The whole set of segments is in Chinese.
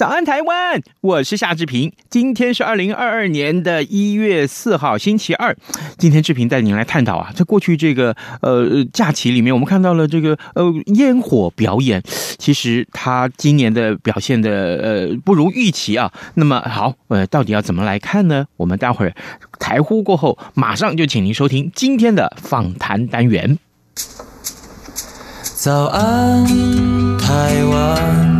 早安，台湾！我是夏志平。今天是二零二二年的一月四号，星期二。今天志平带您来探讨啊，在过去这个呃假期里面，我们看到了这个呃烟火表演，其实它今年的表现的呃不如预期啊。那么好，呃，到底要怎么来看呢？我们待会儿台呼过后，马上就请您收听今天的访谈单元。早安，台湾。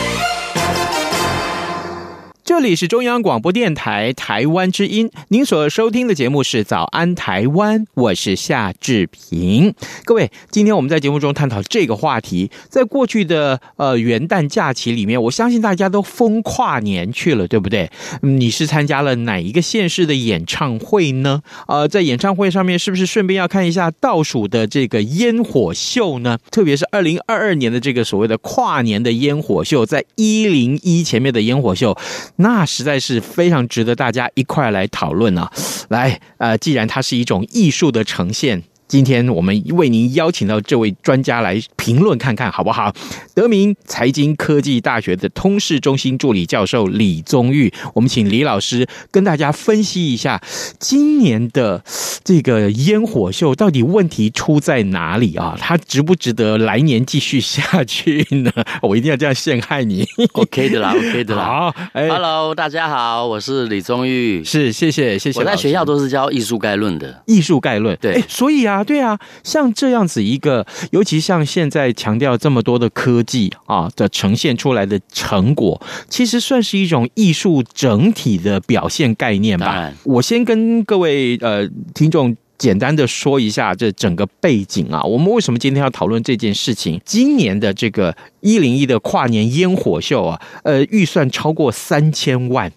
这里是中央广播电台台湾之音，您所收听的节目是《早安台湾》，我是夏志平。各位，今天我们在节目中探讨这个话题，在过去的呃元旦假期里面，我相信大家都疯跨年去了，对不对？你是参加了哪一个县市的演唱会呢？呃，在演唱会上面，是不是顺便要看一下倒数的这个烟火秀呢？特别是二零二二年的这个所谓的跨年的烟火秀，在一零一前面的烟火秀。那实在是非常值得大家一块来讨论啊！来，呃，既然它是一种艺术的呈现。今天我们为您邀请到这位专家来评论看看好不好？德明财经科技大学的通识中心助理教授李宗玉，我们请李老师跟大家分析一下今年的这个烟火秀到底问题出在哪里啊？它值不值得来年继续下去呢？我一定要这样陷害你？OK 的啦，OK 的啦。好，哎，Hello，大家好，我是李宗玉，是，谢谢，谢谢。我在学校都是教艺术概论的，艺术概论，对，哎，所以啊。对啊，像这样子一个，尤其像现在强调这么多的科技啊的呈现出来的成果，其实算是一种艺术整体的表现概念吧。我先跟各位呃听众简单的说一下这整个背景啊，我们为什么今天要讨论这件事情？今年的这个一零一的跨年烟火秀啊，呃，预算超过三千万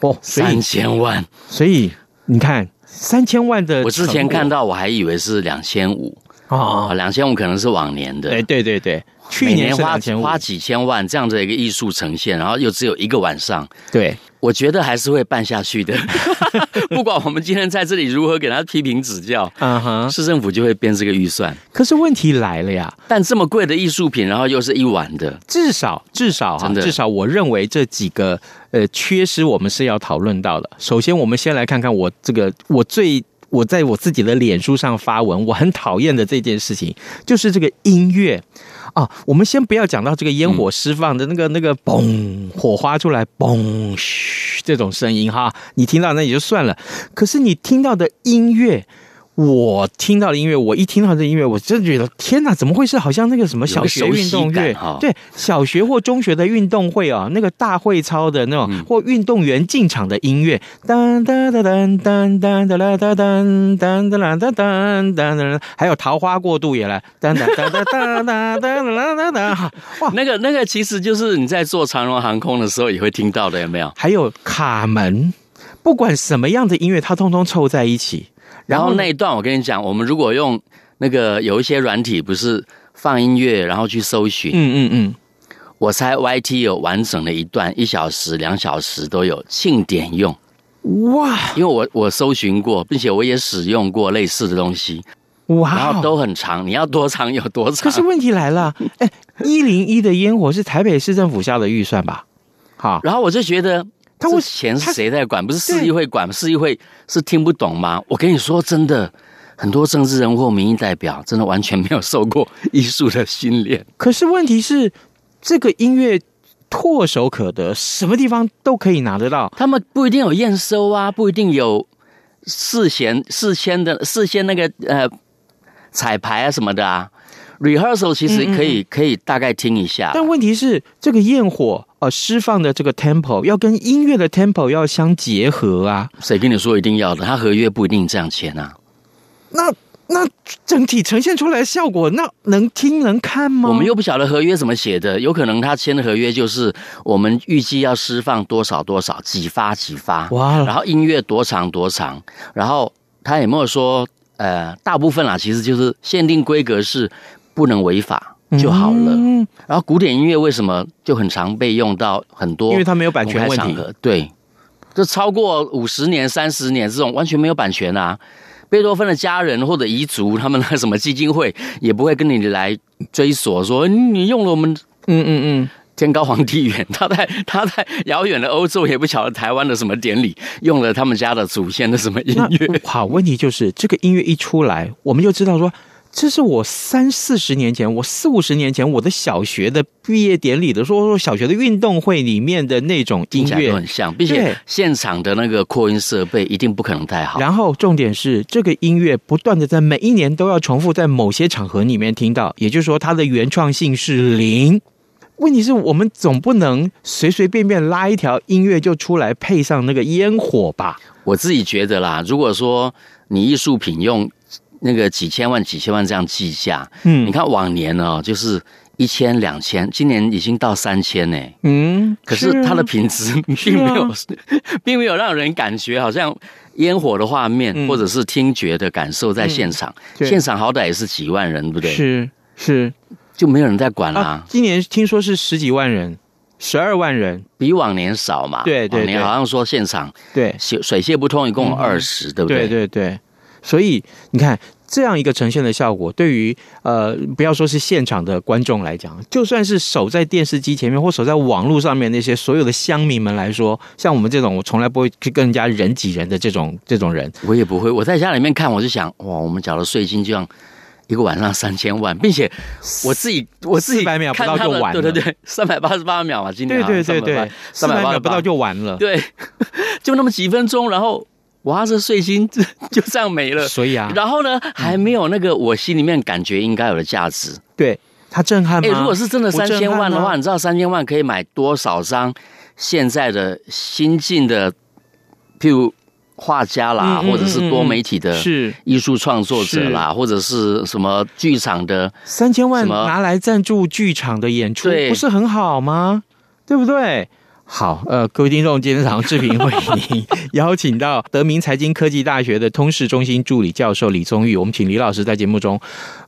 哦，三千万，所以你看。三千万的，我之前看到我还以为是两千五。哦，两千五可能是往年的，哎，对对对，去年花花几千万这样的一个艺术呈现，然后又只有一个晚上，对，我觉得还是会办下去的，不管我们今天在这里如何给他批评指教，嗯哼，市政府就会编这个预算。可是问题来了呀，但这么贵的艺术品，然后又是一晚的，至少至少哈，至少我认为这几个。呃，缺失我们是要讨论到的。首先，我们先来看看我这个我最我在我自己的脸书上发文，我很讨厌的这件事情，就是这个音乐啊。我们先不要讲到这个烟火释放的那个那个嘣火花出来嘣嘘这种声音哈，你听到那也就算了。可是你听到的音乐。我听到的音乐，我一听到这音乐，我真的觉得天哪，怎么会是好像那个什么小学运动乐？对，小学或中学的运动会啊，那个大会操的那种，嗯、或运动员进场的音乐，噔噔噔噔噔噔噔噔噔噔噔噔噔噔噔，还有桃花过渡也来，当当当当当当当当当，哇，那个那个其实就是你在坐长荣航空的时候也会听到的，有没有？还有卡门，不管什么样的音乐，它通通凑在一起。然后那一段，我跟你讲，我们如果用那个有一些软体，不是放音乐，然后去搜寻，嗯嗯嗯，我猜 YT 有完整的一段，一小时、两小时都有庆典用，哇！因为我我搜寻过，并且我也使用过类似的东西，哇，然后都很长，你要多长有多长。可是问题来了，哎，一零一的烟火是台北市政府下的预算吧？好，然后我就觉得。他这钱是谁在管？不是市议会管，市议会是听不懂吗？我跟你说，真的，很多政治人物或民意代表，真的完全没有受过 艺术的训练。可是问题是，这个音乐唾手可得，什么地方都可以拿得到。他们不一定有验收啊，不一定有事先事先的事先那个呃彩排啊什么的啊。Rehearsal 其实可以、嗯嗯、可以大概听一下，但问题是这个焰火呃释放的这个 tempo 要跟音乐的 tempo 要相结合啊。谁跟你说一定要的？他合约不一定这样签啊。那那整体呈现出来的效果，那能听能看吗？我们又不晓得合约怎么写的，有可能他签的合约就是我们预计要释放多少多少几发几发哇，然后音乐多长多长，然后他有没有说呃大部分啦，其实就是限定规格是。不能违法就好了。嗯。然后古典音乐为什么就很常被用到很多？因为它没有版权问题。对，这超过五十年、三十年这种完全没有版权啊。贝多芬的家人或者遗族，他们那什么基金会也不会跟你来追索说你用了我们。嗯嗯嗯，天高皇帝远，他 在他在遥远的欧洲也不晓得台湾的什么典礼用了他们家的祖先的什么音乐。好，问题就是这个音乐一出来，我们就知道说。这是我三四十年前，我四五十年前，我的小学的毕业典礼的时候，说小学的运动会里面的那种音乐都很像，并且现场的那个扩音设备一定不可能太好。然后重点是，这个音乐不断的在每一年都要重复在某些场合里面听到，也就是说，它的原创性是零。问题是我们总不能随随便便拉一条音乐就出来配上那个烟火吧？我自己觉得啦，如果说你艺术品用。那个几千万、几千万这样计价，嗯，你看往年哦，就是一千、两千，今年已经到三千呢，嗯，可是它的品质并没有，啊、并没有让人感觉好像烟火的画面、嗯、或者是听觉的感受在现场，嗯、现场好歹也是几万人，对不对？是是，就没有人在管啦、啊。今年听说是十几万人，十二万人，比往年少嘛？对对，对，往年好像说现场对。水水泄不通，一共有二十、嗯，对不对？对对对。所以你看，这样一个呈现的效果，对于呃，不要说是现场的观众来讲，就算是守在电视机前面或守在网络上面那些所有的乡民们来说，像我们这种我从来不会去跟人家人挤人的这种这种人，我也不会。我在家里面看，我就想，哇，我们缴的税金就像一个晚上三千万，并且我自己我自己三百秒不到就完了，对对对，三百八十八秒嘛，今天对对对对，三百秒不到就完了，对，就那么几分钟，然后。哇，这税金就这样没了，所以啊，然后呢，还没有那个我心里面感觉应该有的价值。对，他震撼吗？哎，如果是真的三千万的话，你知道三千万可以买多少张现在的新进的，譬如画家啦，或者是多媒体的是艺术创作者啦，或者是什么剧场的三千万拿来赞助剧场的演出，不是很好吗？对不对？好，呃，各位听众，今天早上志平为您邀请到德明财经科技大学的通识中心助理教授李宗玉，我们请李老师在节目中，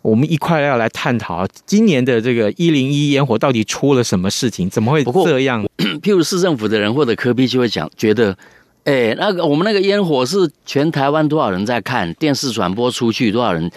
我们一块要来探讨今年的这个一零一烟火到底出了什么事情，怎么会这样？譬如市政府的人或者科比就会讲，觉得，哎，那个我们那个烟火是全台湾多少人在看，电视转播出去多少人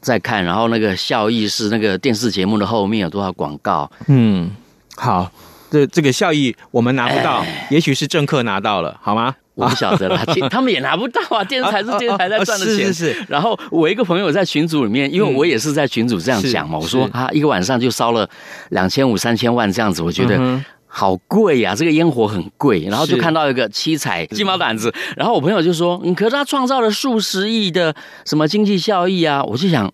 在看，然后那个效益是那个电视节目的后面有多少广告？嗯，好。这这个效益我们拿不到，也许是政客拿到了，好吗？我不晓得了，他们也拿不到啊。电视台是电视台在赚的钱。是是是。然后我一个朋友在群组里面，因为我也是在群组这样讲嘛，我说啊一个晚上就烧了两千五、三千万这样子，我觉得好贵呀，这个烟火很贵。然后就看到一个七彩鸡毛掸子，然后我朋友就说：“嗯，可是他创造了数十亿的什么经济效益啊！”我就想。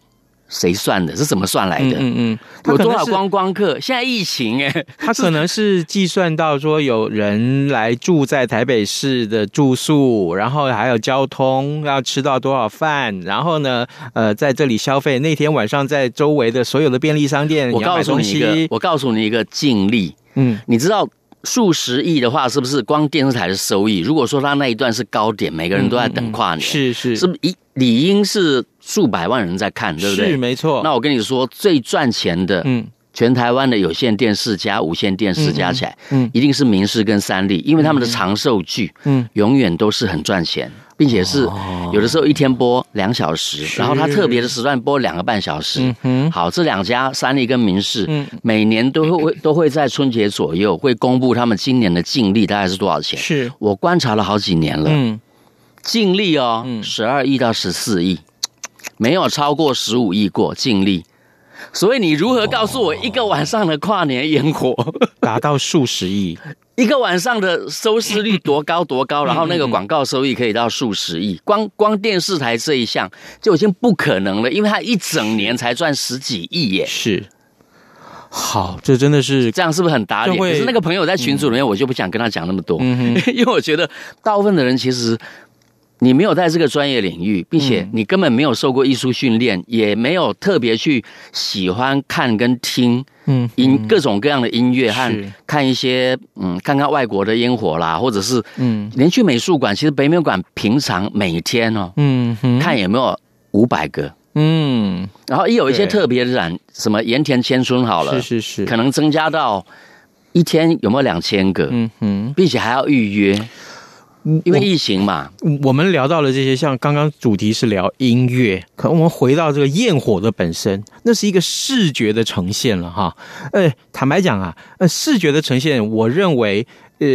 谁算的？是怎么算来的？嗯嗯，有多少观光客？现在疫情哎，他可能是计算到说有人来住在台北市的住宿，然后还有交通，要吃到多少饭，然后呢，呃，在这里消费。那天晚上在周围的所有的便利商店，我告诉你一个，我告诉你一个净利。嗯，你知道数十亿的话，是不是光电视台的收益？如果说他那一段是高点，每个人都在等跨年，是是，是不是一理应是？数百万人在看，对不对？是没错。那我跟你说，最赚钱的，嗯，全台湾的有线电视加无线电视加起来，嗯，一定是民视跟三立，因为他们的长寿剧，嗯，永远都是很赚钱，并且是有的时候一天播两小时，然后他特别的时段播两个半小时。嗯，好，这两家三立跟民视，嗯，每年都会都会在春节左右会公布他们今年的净利大概是多少钱。是我观察了好几年了，嗯，净利哦，十二亿到十四亿。没有超过十五亿过净利，所以你如何告诉我一个晚上的跨年烟火达到数十亿？一个晚上的收视率多高多高？然后那个广告收益可以到数十亿，光光电视台这一项就已经不可能了，因为它一整年才赚十几亿耶。是。好，这真的是这样，是不是很打脸？可是那个朋友在群组里面，我就不想跟他讲那么多，嗯、因为我觉得大部分的人其实你没有在这个专业领域，并且你根本没有受过艺术训练，也没有特别去喜欢看跟听嗯音各种各样的音乐和看一些嗯看看外国的烟火啦，或者是嗯。连去美术馆，其实北美馆平常每天哦嗯看有没有五百个。嗯，然后也有一些特别的展，什么盐田千春好了，是是是，可能增加到一天有没有两千个？嗯哼，并且还要预约，因为疫情嘛。我，我们聊到了这些，像刚刚主题是聊音乐，可我们回到这个焰火的本身，那是一个视觉的呈现了哈。呃，坦白讲啊，呃，视觉的呈现，我认为，呃。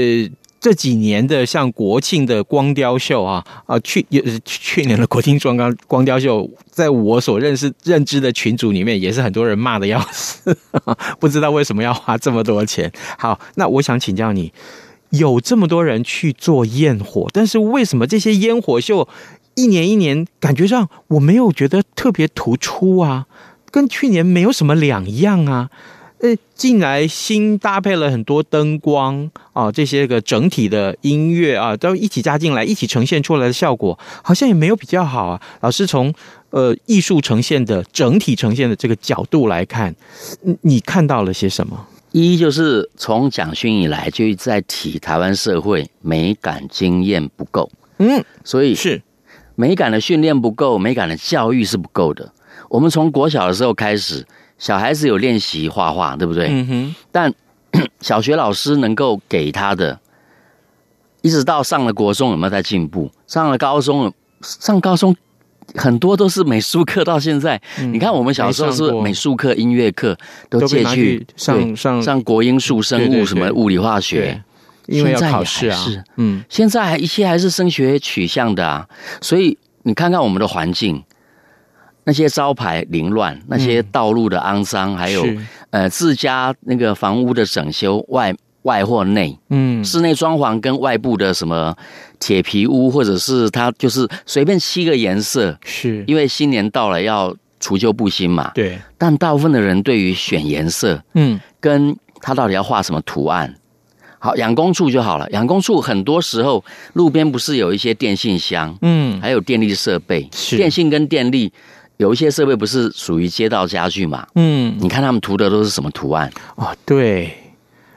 这几年的像国庆的光雕秀啊啊，去也是去年的国庆装光光雕秀，在我所认识认知的群组里面，也是很多人骂的要死，不知道为什么要花这么多钱。好，那我想请教你，有这么多人去做焰火，但是为什么这些烟火秀一年一年感觉上我没有觉得特别突出啊？跟去年没有什么两样啊？呃，进来新搭配了很多灯光啊，这些个整体的音乐啊，都一起加进来，一起呈现出来的效果，好像也没有比较好啊。老师从呃艺术呈现的整体呈现的这个角度来看，你看到了些什么？一就是从蒋勋以来就一直在提台湾社会美感经验不够，嗯，所以是美感的训练不够，美感的教育是不够的。我们从国小的时候开始。小孩子有练习画画，对不对？嗯哼。但 小学老师能够给他的，一直到上了国中有没有在进步？上了高中，上高中很多都是美术课。到现在，嗯、你看我们小时候是美术课、音乐课都借去上上上国英数生物什么物理化学，因为要考试啊。是嗯，现在还一切还是升学取向的啊。所以你看看我们的环境。那些招牌凌乱，那些道路的肮脏，嗯、还有呃自家那个房屋的整修，外外或内，嗯，室内装潢跟外部的什么铁皮屋，或者是它就是随便漆个颜色，是因为新年到了要除旧布新嘛，对。但大部分的人对于选颜色，嗯，跟他到底要画什么图案，好养工处就好了。养工处很多时候路边不是有一些电信箱，嗯，还有电力设备，是电信跟电力。有一些设备不是属于街道家具嘛？嗯，你看他们涂的都是什么图案？哦，对，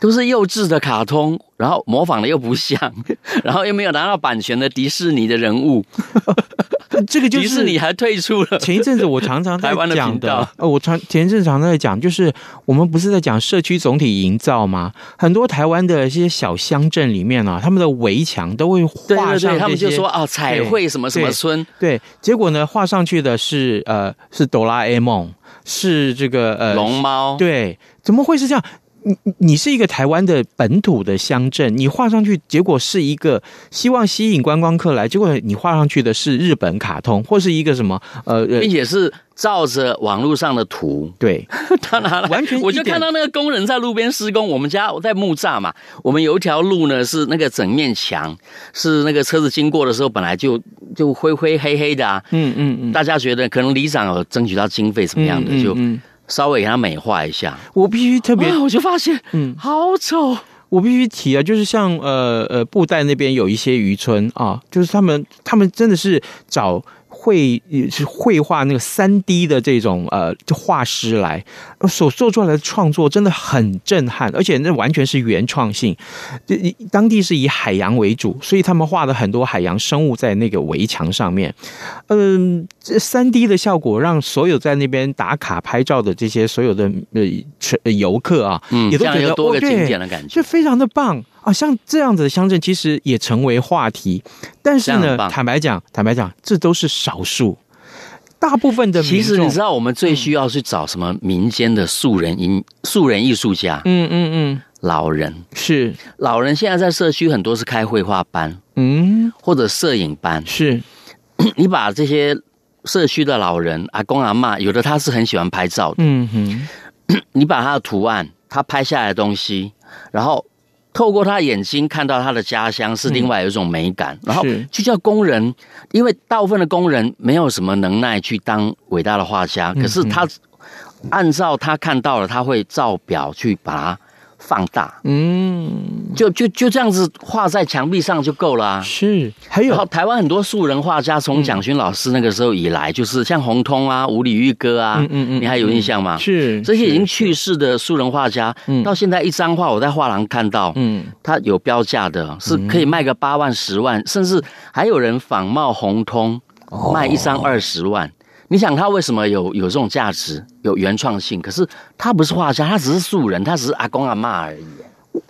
都是幼稚的卡通，然后模仿的又不像，然后又没有拿到版权的迪士尼的人物。这个就是迪士尼还退出了。前一阵子我常常在讲的，我常前一阵常常在讲，就是我们不是在讲社区总体营造吗？很多台湾的一些小乡镇里面啊，他们的围墙都会画上，他们就说啊，彩绘什么什么村，对，结果呢，画上去的是呃，是哆啦 A 梦，是这个呃龙猫，对，怎么会是这样？你你是一个台湾的本土的乡镇，你画上去，结果是一个希望吸引观光客来，结果你画上去的是日本卡通，或是一个什么呃，并且是照着网络上的图，对，他拿来完全，我就看到那个工人在路边施工，我们家我在木栅嘛，我们有一条路呢是那个整面墙，是那个车子经过的时候本来就就灰灰黑黑的啊，嗯嗯嗯，大家觉得可能里长有争取到经费什么样的，就嗯。稍微给它美化一下，我必须特别，我就发现，嗯，好丑。我必须提啊，就是像呃呃布袋那边有一些渔村啊，就是他们他们真的是找。绘是绘画那个三 D 的这种呃画师来所做出来的创作真的很震撼，而且那完全是。原创性。这当地是。以海洋为主，所以他们画了很多海洋生物在那个围墙上面。嗯，这三 D 的效果让所有在那边打卡拍照的这些所有的呃游客啊，嗯，也都觉得多个景点的感觉，就非常的棒。啊，像这样子的乡镇其实也成为话题，但是呢，坦白讲，坦白讲，这都是少数，大部分的。其实你知道，我们最需要去找什么民间的素人艺素人艺术家？嗯嗯嗯，老人是老人，现在在社区很多是开绘画班，嗯，或者摄影班。是，你把这些社区的老人阿公阿嬷，有的他是很喜欢拍照的。嗯哼，你把他的图案，他拍下来的东西，然后透过他眼睛看到他的家乡，是另外有一种美感。嗯、然后就叫工人，因为大部分的工人没有什么能耐去当伟大的画家，可是他按照他看到了，他会照表去把它。放大，嗯，就就就这样子画在墙壁上就够了啊。是，还有。台湾很多素人画家，从蒋勋老师那个时候以来，就是像洪通啊、吴李玉哥啊，嗯嗯嗯，你还有印象吗？是，这些已经去世的素人画家，到现在一张画我在画廊看到，嗯，他有标价的，是可以卖个八万、十万，甚至还有人仿冒洪通卖一张二十万。你想他为什么有有这种价值，有原创性？可是他不是画家，他只是素人，他只是阿公阿嬷而已。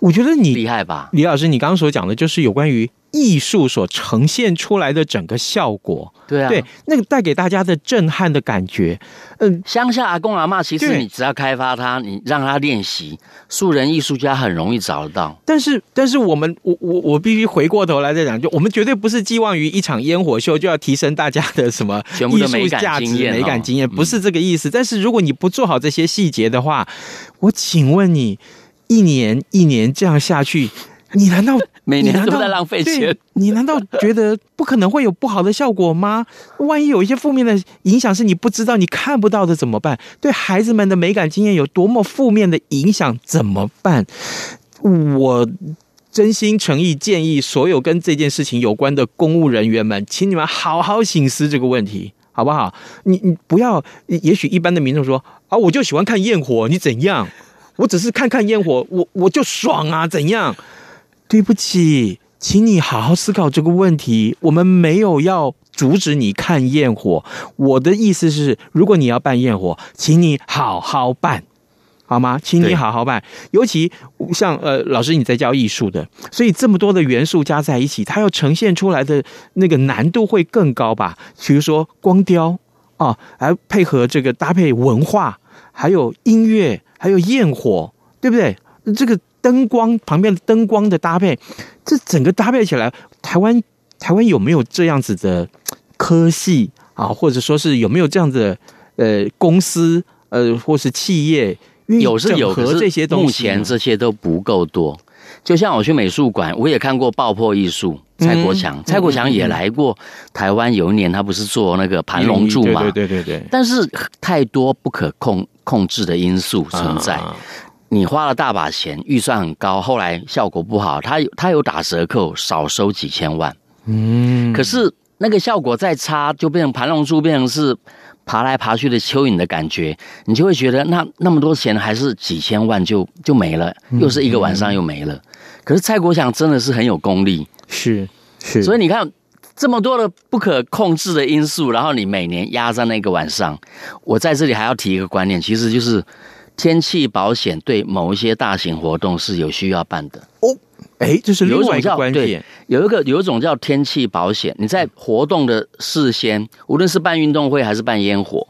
我觉得你厉害吧，李老师，你刚刚所讲的就是有关于艺术所呈现出来的整个效果。对啊，对，那个带给大家的震撼的感觉。嗯，乡下阿公阿嬷，其实你只要开发他，你让他练习，素人艺术家很容易找得到。但是，但是我们，我我我必须回过头来再讲，就我们绝对不是寄望于一场烟火秀就要提升大家的什么艺术价值、美感经验，不是这个意思。但是，如果你不做好这些细节的话，我请问你。一年一年这样下去，你难道 每年都在浪费钱？你难道觉得不可能会有不好的效果吗？万一有一些负面的影响是你不知道、你看不到的怎么办？对孩子们的美感经验有多么负面的影响怎么办？我真心诚意建议所有跟这件事情有关的公务人员们，请你们好好醒思这个问题，好不好？你你不要，也许一般的民众说啊，我就喜欢看焰火，你怎样？我只是看看烟火，我我就爽啊！怎样？对不起，请你好好思考这个问题。我们没有要阻止你看焰火，我的意思是，如果你要办焰火，请你好好办，好吗？请你好好办。尤其像呃，老师你在教艺术的，所以这么多的元素加在一起，它要呈现出来的那个难度会更高吧？比如说光雕啊，还配合这个搭配文化，还有音乐。还有焰火，对不对？这个灯光旁边的灯光的搭配，这整个搭配起来，台湾台湾有没有这样子的科系啊？或者说是有没有这样子的呃公司呃或是企业？有是有，可是这些东西目前这些都不够多。就像我去美术馆，我也看过爆破艺术，蔡国强，嗯、蔡国强也来过台湾。有一年他不是做那个盘龙柱嘛？对对对。但是太多不可控。控制的因素存在，你花了大把钱，预算很高，后来效果不好，他有他有打折扣，少收几千万。嗯，可是那个效果再差，就变成盘龙珠，变成是爬来爬去的蚯蚓的感觉，你就会觉得那那么多钱还是几千万就就没了，又是一个晚上又没了。嗯、可是蔡国强真的是很有功力，是是，所以你看。这么多的不可控制的因素，然后你每年压在那个晚上，我在这里还要提一个观念，其实就是天气保险对某一些大型活动是有需要办的哦。哎，这是另外一个观点。有一个有一种叫天气保险，你在活动的事先，无论是办运动会还是办烟火，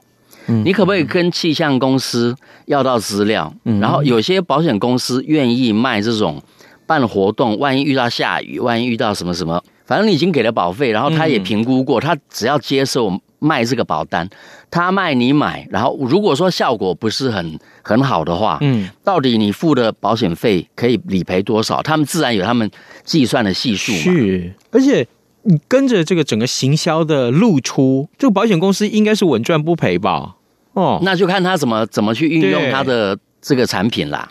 嗯，你可不可以跟气象公司要到资料？嗯，然后有些保险公司愿意卖这种办活动，万一遇到下雨，万一遇到什么什么。反正你已经给了保费，然后他也评估过，他只要接受卖这个保单，他卖你买，然后如果说效果不是很很好的话，嗯，到底你付的保险费可以理赔多少？他们自然有他们计算的系数嘛。是，而且你跟着这个整个行销的露出，这个保险公司应该是稳赚不赔吧？哦，那就看他怎么怎么去运用他的这个产品啦。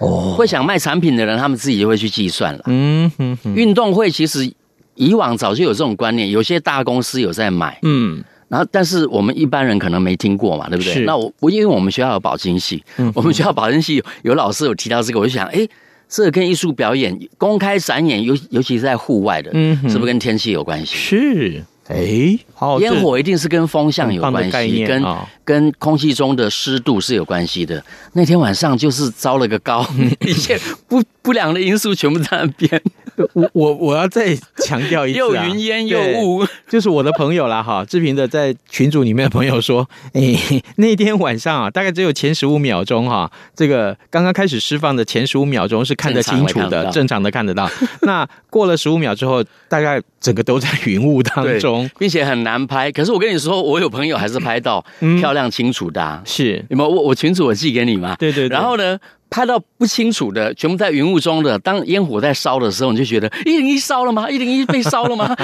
哦，会想卖产品的人，他们自己就会去计算了。嗯哼哼，运动会其实。以往早就有这种观念，有些大公司有在买，嗯，然后但是我们一般人可能没听过嘛，对不对？那我我因为我们学校有保金系，嗯，我们学校保金系有有老师有提到这个，我就想，哎，这个跟艺术表演、公开展演，尤尤其是在户外的，嗯哼，是不是跟天气有关系？是，哎，好，烟火一定是跟风向有关系，跟、哦、跟空气中的湿度是有关系的。那天晚上就是遭了个高，一切不不良的因素全部在那边。我我我要再强调一次、啊，又云烟又雾，就是我的朋友啦哈。志平的在群组里面的朋友说，哎、欸，那天晚上啊，大概只有前十五秒钟哈，这个刚刚开始释放的前十五秒钟是看得清楚的，正常的看得到。那过了十五秒之后，大概整个都在云雾当中，并且很难拍。可是我跟你说，我有朋友还是拍到漂亮清楚的、是有没有？我我群主我寄给你嘛？对，对对。然后呢？拍到不清楚的，全部在云雾中的。当烟火在烧的时候，你就觉得一零一烧了吗？一零一被烧了吗？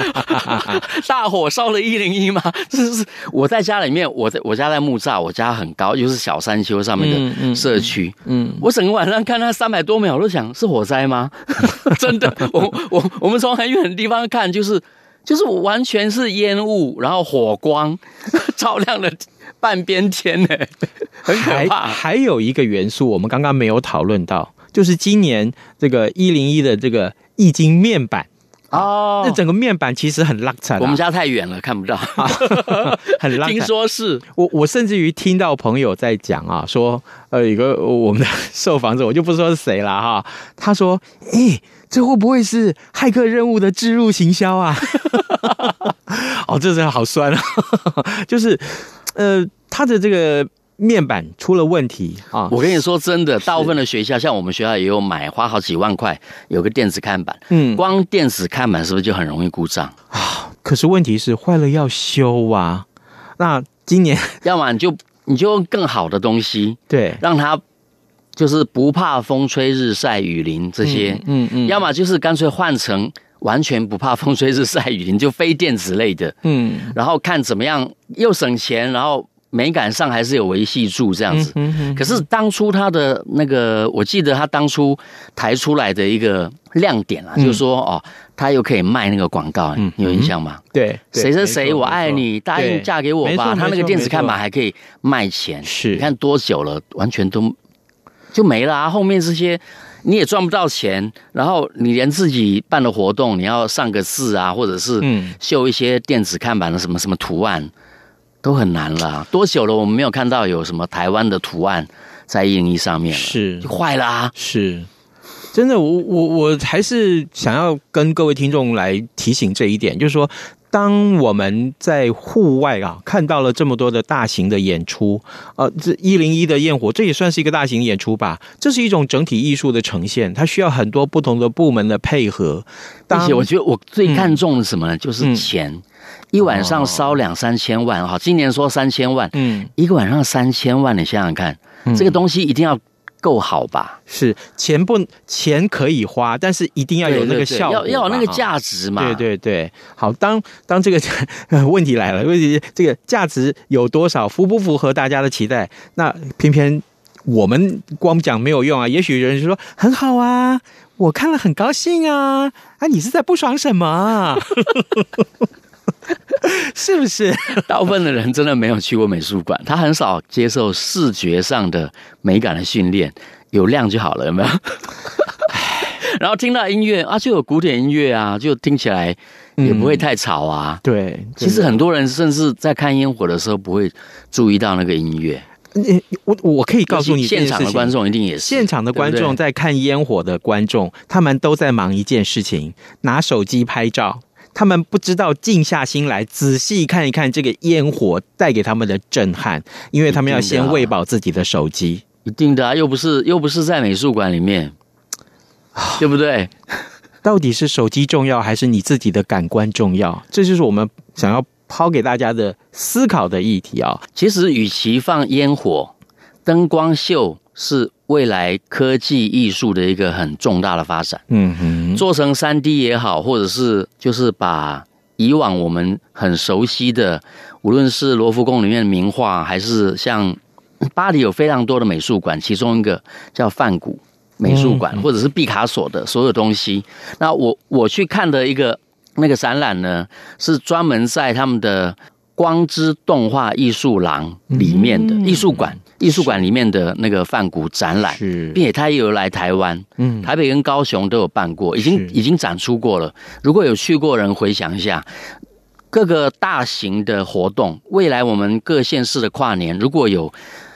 大火烧了一零一吗？是是我在家里面，我在我家在木栅，我家很高，又是小山丘上面的社区。嗯，嗯嗯我整个晚上看它三百多秒，我都想是火灾吗？真的，我我我们从很远的地方看，就是就是我完全是烟雾，然后火光 照亮了。半边天呢，很可怕。还有一个元素，我们刚刚没有讨论到，就是今年这个一零一的这个易经面板哦，那整个面板其实很落差。我们家太远了，看不到，很落差。听说是我，我甚至于听到朋友在讲啊，说呃，一个我们的受访者，我就不说是谁了哈。他说，诶，这会不会是骇客任务的置入行销啊？哦，这真的好酸啊，就是。呃，他的这个面板出了问题啊！我跟你说真的，大部分的学校，像我们学校也有买，花好几万块有个电子看板。嗯，光电子看板是不是就很容易故障啊？可是问题是坏了要修啊。那今年 要么你就你就用更好的东西，对，让它就是不怕风吹日晒雨淋这些。嗯嗯，嗯，要么就是干脆换成。完全不怕风吹日晒雨淋，就非电子类的，嗯，然后看怎么样又省钱，然后美感上还是有维系住这样子。嗯嗯嗯、可是当初他的那个，我记得他当初抬出来的一个亮点啊，嗯、就是说哦，他又可以卖那个广告，嗯、你有印象吗？对，谁谁谁我爱你，答应嫁给我吧。他那个电子看板还可以卖钱，是你看多久了，完全都就没了啊。后面这些。你也赚不到钱，然后你连自己办的活动，你要上个字啊，或者是绣一些电子看板的什么什么图案，都很难了。多久了，我们没有看到有什么台湾的图案在印衣上面了，是坏了啊！是，真的，我我我还是想要跟各位听众来提醒这一点，就是说。当我们在户外啊看到了这么多的大型的演出，呃，这一零一的焰火，这也算是一个大型演出吧？这是一种整体艺术的呈现，它需要很多不同的部门的配合。而且我觉得我最看重的是什么呢？嗯、就是钱，嗯、一晚上烧两三千万哈，今年说三千万，嗯，一个晚上三千万，你想想看，嗯、这个东西一定要。够好吧？是钱不钱可以花，但是一定要有那个效果，要要有那个价值嘛？对对对。好，当当这个 问题来了，问题这个价值有多少，符不符合大家的期待？那偏偏我们光讲没有用啊。也许有人就说很好啊，我看了很高兴啊。啊，你是在不爽什么？是不是？大部分的人真的没有去过美术馆，他很少接受视觉上的美感的训练，有亮就好了，有没有？然后听到音乐啊，就有古典音乐啊，就听起来也不会太吵啊。嗯、对，其实很多人甚至在看烟火的时候不会注意到那个音乐。我我可以告诉你，现场的观众一定也是现场的观众在看烟火的观众，他们都在忙一件事情，拿手机拍照。他们不知道静下心来仔细看一看这个烟火带给他们的震撼，因为他们要先喂饱自己的手机。一定的啊，又不是又不是在美术馆里面，对不对？到底是手机重要还是你自己的感官重要？这就是我们想要抛给大家的思考的议题啊。其实，与其放烟火、灯光秀，是未来科技艺术的一个很重大的发展。嗯哼，做成三 D 也好，或者是就是把以往我们很熟悉的，无论是罗浮宫里面的名画，还是像巴黎有非常多的美术馆，其中一个叫梵谷美术馆，或者是毕卡索的所有东西。那我我去看的一个那个展览呢，是专门在他们的光之动画艺术廊里面的艺术馆。艺术馆里面的那个梵谷展览，是，并且他也有来台湾，嗯，台北跟高雄都有办过，已经已经展出过了。如果有去过人回想一下，各个大型的活动，未来我们各县市的跨年，如果有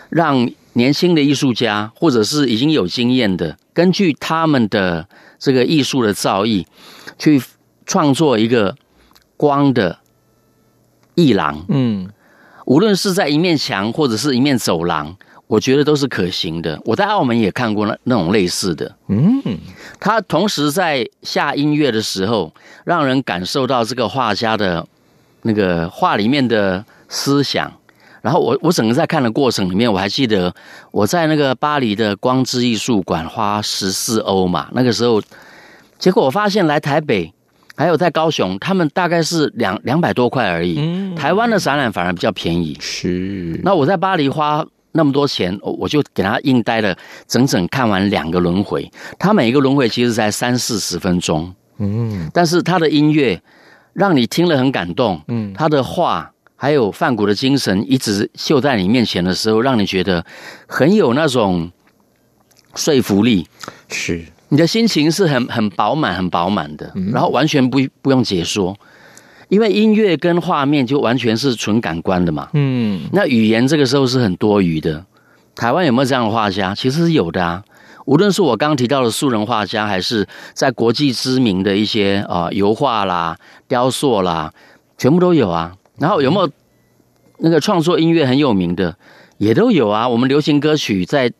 让年轻的艺术家或者是已经有经验的。根据他们的这个艺术的造诣，去创作一个光的艺廊。嗯，无论是在一面墙或者是一面走廊，我觉得都是可行的。我在澳门也看过那那种类似的。嗯，他同时在下音乐的时候，让人感受到这个画家的那个画里面的思想。然后我我整个在看的过程里面，我还记得我在那个巴黎的光之艺术馆花十四欧嘛，那个时候，结果我发现来台北还有在高雄，他们大概是两两百多块而已。嗯，台湾的展览反而比较便宜。是。那我在巴黎花那么多钱，我就给他硬待了整整看完两个轮回。他每一个轮回其实才三四十分钟。嗯。但是他的音乐让你听了很感动。嗯。他的画。还有梵谷的精神一直秀在你面前的时候，让你觉得很有那种说服力。是，你的心情是很很饱满、很饱满的，然后完全不不用解说，因为音乐跟画面就完全是纯感官的嘛。嗯，那语言这个时候是很多余的。台湾有没有这样的画家？其实是有的啊。无论是我刚刚提到的素人画家，还是在国际知名的一些啊、呃、油画啦、雕塑啦，全部都有啊。然后有没有那个创作音乐很有名的，也都有啊。我们流行歌曲在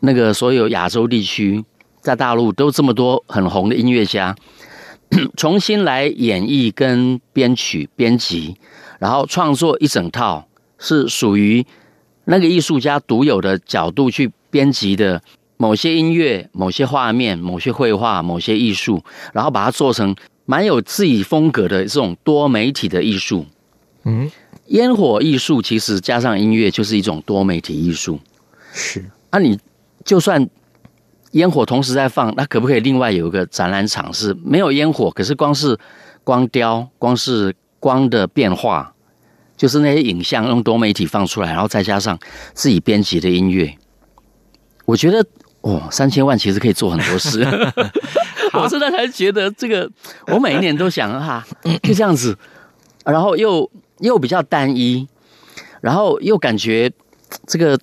那个所有亚洲地区，在大陆都这么多很红的音乐家，重新来演绎跟编曲编辑，然后创作一整套是属于那个艺术家独有的角度去编辑的某些音乐、某些画面、某些绘画、某些艺术，然后把它做成蛮有自己风格的这种多媒体的艺术。嗯，烟火艺术其实加上音乐就是一种多媒体艺术。是，那、啊、你就算烟火同时在放，那可不可以另外有一个展览场是没有烟火，可是光是光雕，光是光的变化，就是那些影像用多媒体放出来，然后再加上自己编辑的音乐，我觉得哦，三千万其实可以做很多事。我现在才觉得这个，我每一年都想哈、啊，就这样子，然后又。又比较单一，然后又感觉这个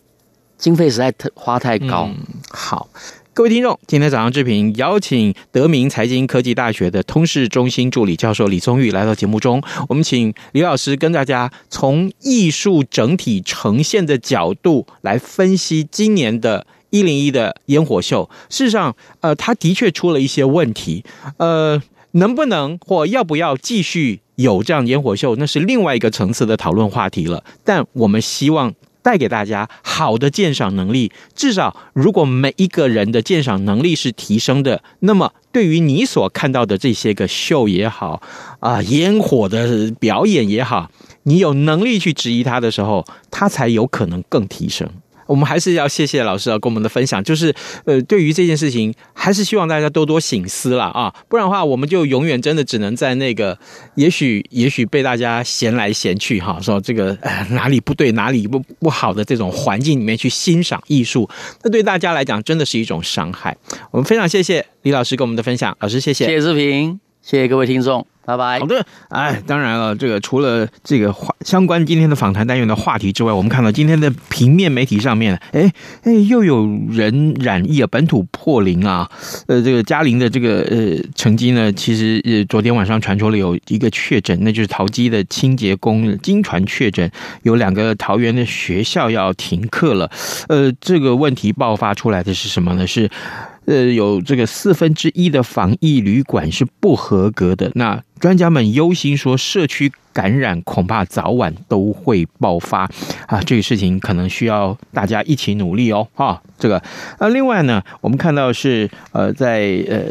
经费实在太花太高。嗯。好，各位听众，今天早上志平邀请德明财经科技大学的通识中心助理教授李宗玉来到节目中，我们请李老师跟大家从艺术整体呈现的角度来分析今年的一零一的烟火秀。事实上，呃，他的确出了一些问题，呃，能不能或要不要继续？有这样烟火秀，那是另外一个层次的讨论话题了。但我们希望带给大家好的鉴赏能力，至少如果每一个人的鉴赏能力是提升的，那么对于你所看到的这些个秀也好，啊，烟火的表演也好，你有能力去质疑他的时候，他才有可能更提升。我们还是要谢谢老师啊，跟我们的分享，就是呃，对于这件事情，还是希望大家多多省思了啊，不然的话，我们就永远真的只能在那个，也许也许被大家嫌来嫌去哈，说这个呃哪里不对，哪里不不好的这种环境里面去欣赏艺术，那对大家来讲真的是一种伤害。我们非常谢谢李老师跟我们的分享，老师谢谢，谢谢志平，谢谢各位听众。拜拜。好的，哎，当然了，这个除了这个话相关今天的访谈单元的话题之外，我们看到今天的平面媒体上面，哎哎，又有人染疫啊，本土破零啊，呃，这个嘉陵的这个呃成绩呢，其实呃昨天晚上传出了有一个确诊，那就是桃机的清洁工经传确诊，有两个桃园的学校要停课了，呃，这个问题爆发出来的是什么呢？是。呃，有这个四分之一的防疫旅馆是不合格的。那专家们忧心说，社区感染恐怕早晚都会爆发啊！这个事情可能需要大家一起努力哦。哈，这个。那另外呢，我们看到是呃，在呃。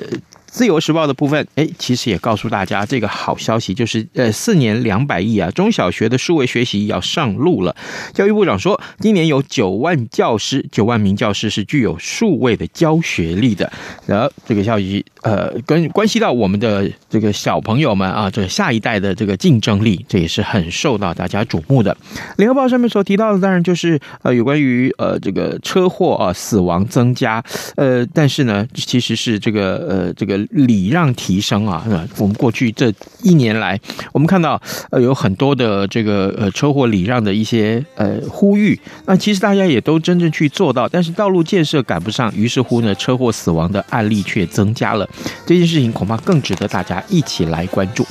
自由时报的部分，哎，其实也告诉大家这个好消息，就是呃，四年两百亿啊，中小学的数位学习要上路了。教育部长说，今年有九万教师，九万名教师是具有数位的教学力的。然后这个消息，呃，跟关系到我们的这个小朋友们啊，这下一代的这个竞争力，这也是很受到大家瞩目的。联合报上面所提到的，当然就是呃，有关于呃这个车祸啊死亡增加，呃，但是呢，其实是这个呃这个。礼让提升啊。那我们过去这一年来，我们看到呃有很多的这个呃车祸礼让的一些呃呼吁，那其实大家也都真正去做到，但是道路建设赶不上，于是乎呢，车祸死亡的案例却增加了。这件事情恐怕更值得大家一起来关注。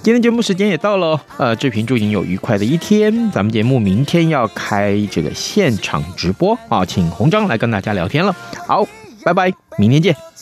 今天节目时间也到了，呃，志平祝您有愉快的一天。咱们节目明天要开这个现场直播啊，请红章来跟大家聊天了。好，拜拜，明天见。